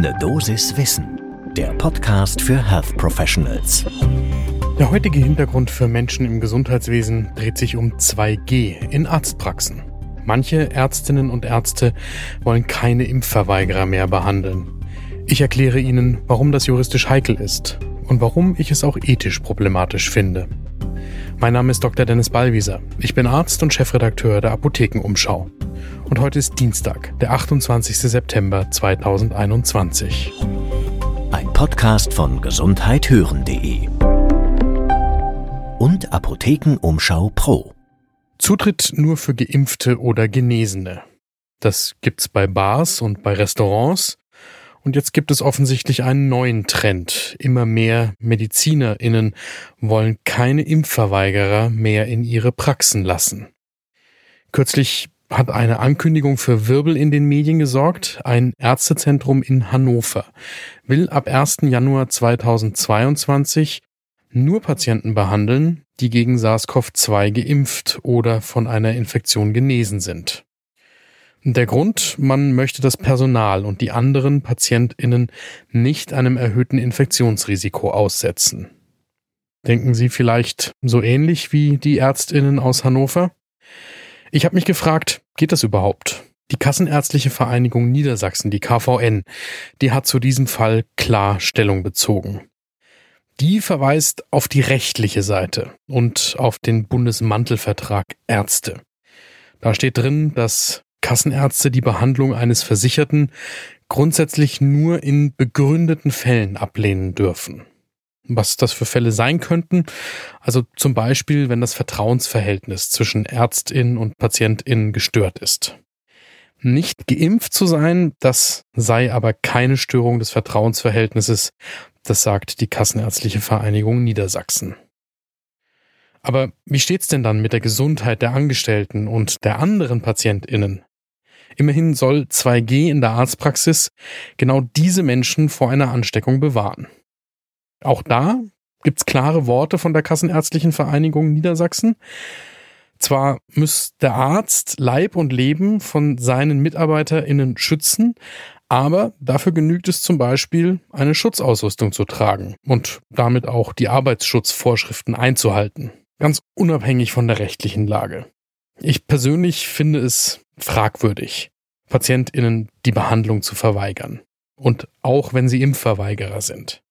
Ne Dosis Wissen, der Podcast für Health Professionals. Der heutige Hintergrund für Menschen im Gesundheitswesen dreht sich um 2G in Arztpraxen. Manche Ärztinnen und Ärzte wollen keine Impfverweigerer mehr behandeln. Ich erkläre Ihnen, warum das juristisch heikel ist und warum ich es auch ethisch problematisch finde. Mein Name ist Dr. Dennis Ballwieser. Ich bin Arzt und Chefredakteur der Apothekenumschau. Und heute ist Dienstag, der 28. September 2021. Ein Podcast von gesundheithören.de und Apothekenumschau Pro. Zutritt nur für Geimpfte oder Genesene. Das gibt's bei Bars und bei Restaurants und jetzt gibt es offensichtlich einen neuen Trend. Immer mehr MedizinerInnen wollen keine Impfverweigerer mehr in ihre Praxen lassen. Kürzlich hat eine Ankündigung für Wirbel in den Medien gesorgt. Ein Ärztezentrum in Hannover will ab 1. Januar 2022 nur Patienten behandeln, die gegen SARS-CoV-2 geimpft oder von einer Infektion genesen sind. Der Grund, man möchte das Personal und die anderen Patientinnen nicht einem erhöhten Infektionsrisiko aussetzen. Denken Sie vielleicht so ähnlich wie die Ärztinnen aus Hannover? Ich habe mich gefragt, geht das überhaupt? Die Kassenärztliche Vereinigung Niedersachsen, die KVN, die hat zu diesem Fall klar Stellung bezogen. Die verweist auf die rechtliche Seite und auf den Bundesmantelvertrag Ärzte. Da steht drin, dass Kassenärzte die Behandlung eines Versicherten grundsätzlich nur in begründeten Fällen ablehnen dürfen. Was das für Fälle sein könnten, also zum Beispiel, wenn das Vertrauensverhältnis zwischen Ärztin und Patientin gestört ist. Nicht geimpft zu sein, das sei aber keine Störung des Vertrauensverhältnisses, das sagt die Kassenärztliche Vereinigung Niedersachsen. Aber wie steht's denn dann mit der Gesundheit der Angestellten und der anderen Patientinnen? Immerhin soll 2G in der Arztpraxis genau diese Menschen vor einer Ansteckung bewahren. Auch da gibt's klare Worte von der Kassenärztlichen Vereinigung Niedersachsen. Zwar muss der Arzt Leib und Leben von seinen MitarbeiterInnen schützen, aber dafür genügt es zum Beispiel, eine Schutzausrüstung zu tragen und damit auch die Arbeitsschutzvorschriften einzuhalten. Ganz unabhängig von der rechtlichen Lage. Ich persönlich finde es fragwürdig, PatientInnen die Behandlung zu verweigern. Und auch wenn sie Impfverweigerer sind.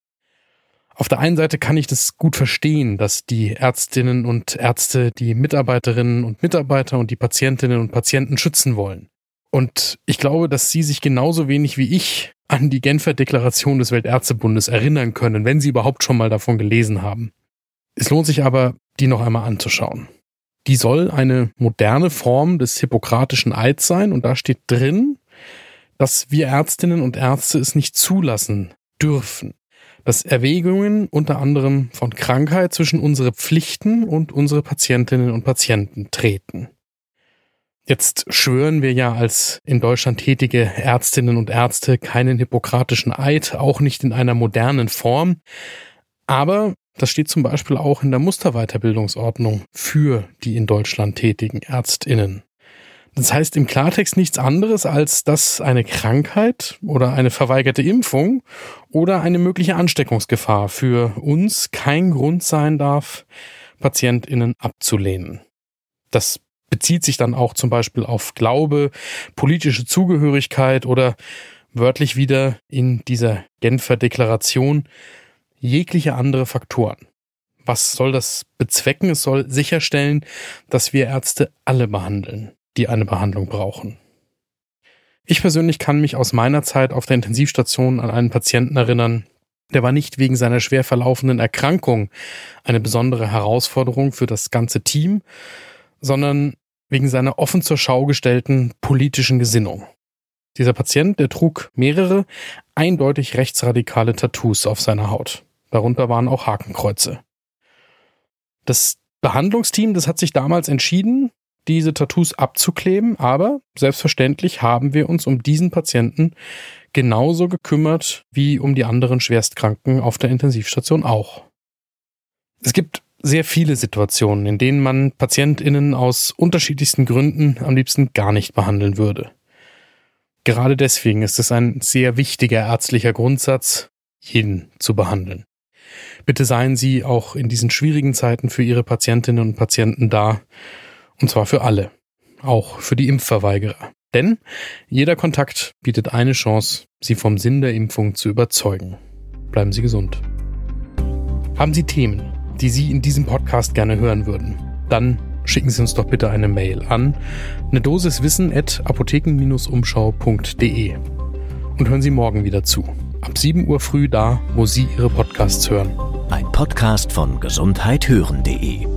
Auf der einen Seite kann ich das gut verstehen, dass die Ärztinnen und Ärzte die Mitarbeiterinnen und Mitarbeiter und die Patientinnen und Patienten schützen wollen. Und ich glaube, dass sie sich genauso wenig wie ich an die Genfer Deklaration des Weltärztebundes erinnern können, wenn sie überhaupt schon mal davon gelesen haben. Es lohnt sich aber, die noch einmal anzuschauen. Die soll eine moderne Form des hippokratischen Eids sein und da steht drin, dass wir Ärztinnen und Ärzte es nicht zulassen dürfen, dass Erwägungen unter anderem von Krankheit zwischen unsere Pflichten und unsere Patientinnen und Patienten treten. Jetzt schwören wir ja als in Deutschland tätige Ärztinnen und Ärzte keinen hippokratischen Eid, auch nicht in einer modernen Form. Aber das steht zum Beispiel auch in der Musterweiterbildungsordnung für die in Deutschland tätigen Ärztinnen. Das heißt im Klartext nichts anderes, als dass eine Krankheit oder eine verweigerte Impfung oder eine mögliche Ansteckungsgefahr für uns kein Grund sein darf, Patientinnen abzulehnen. Das bezieht sich dann auch zum Beispiel auf Glaube, politische Zugehörigkeit oder wörtlich wieder in dieser Genfer Deklaration jegliche andere Faktoren. Was soll das bezwecken? Es soll sicherstellen, dass wir Ärzte alle behandeln, die eine Behandlung brauchen. Ich persönlich kann mich aus meiner Zeit auf der Intensivstation an einen Patienten erinnern, der war nicht wegen seiner schwer verlaufenden Erkrankung eine besondere Herausforderung für das ganze Team, sondern wegen seiner offen zur Schau gestellten politischen Gesinnung. Dieser Patient, der trug mehrere eindeutig rechtsradikale Tattoos auf seiner Haut. Darunter waren auch Hakenkreuze. Das Behandlungsteam, das hat sich damals entschieden, diese Tattoos abzukleben, aber selbstverständlich haben wir uns um diesen Patienten genauso gekümmert wie um die anderen Schwerstkranken auf der Intensivstation auch. Es gibt sehr viele Situationen, in denen man Patientinnen aus unterschiedlichsten Gründen am liebsten gar nicht behandeln würde. Gerade deswegen ist es ein sehr wichtiger ärztlicher Grundsatz, jeden zu behandeln. Bitte seien Sie auch in diesen schwierigen Zeiten für Ihre Patientinnen und Patienten da, und zwar für alle, auch für die Impfverweigerer. Denn jeder Kontakt bietet eine Chance, Sie vom Sinn der Impfung zu überzeugen. Bleiben Sie gesund. Haben Sie Themen, die Sie in diesem Podcast gerne hören würden? Dann schicken Sie uns doch bitte eine Mail an eine Dosis Wissen at apotheken-umschau.de und hören Sie morgen wieder zu. Ab 7 Uhr früh da, wo Sie Ihre Podcasts hören. Ein Podcast von gesundheithören.de